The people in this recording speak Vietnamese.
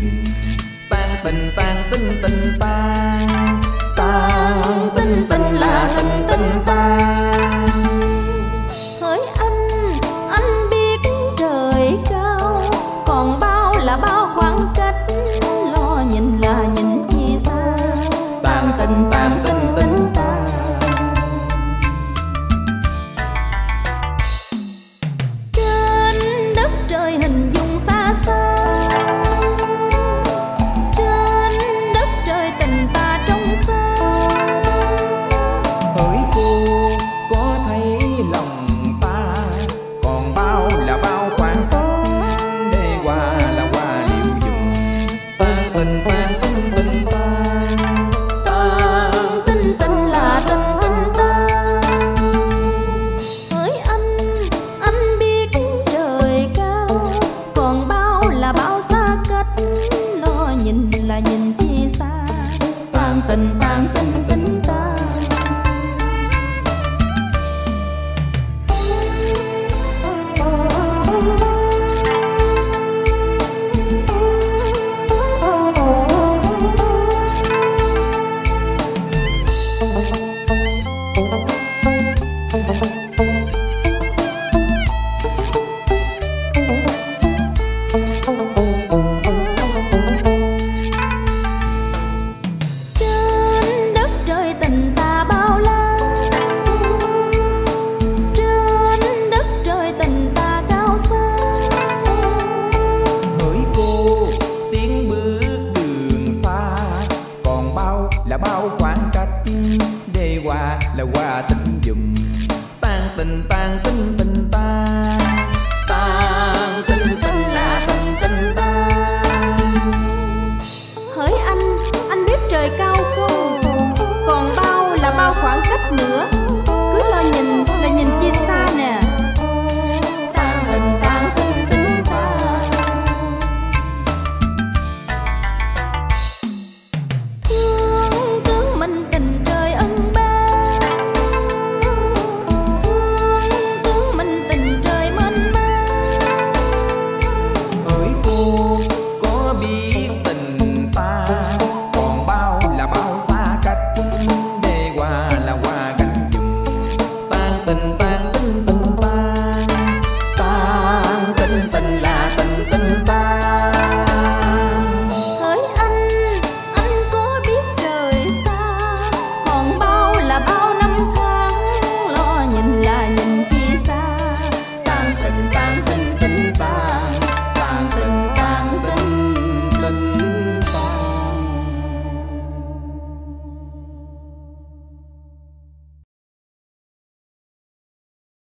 dùng tan tình, tan tinh tình tan. Tan tinh tình là tình tình tan. Hỡi anh anh biết trời cao, còn bao là bao khoảng cách tình tan tình tình about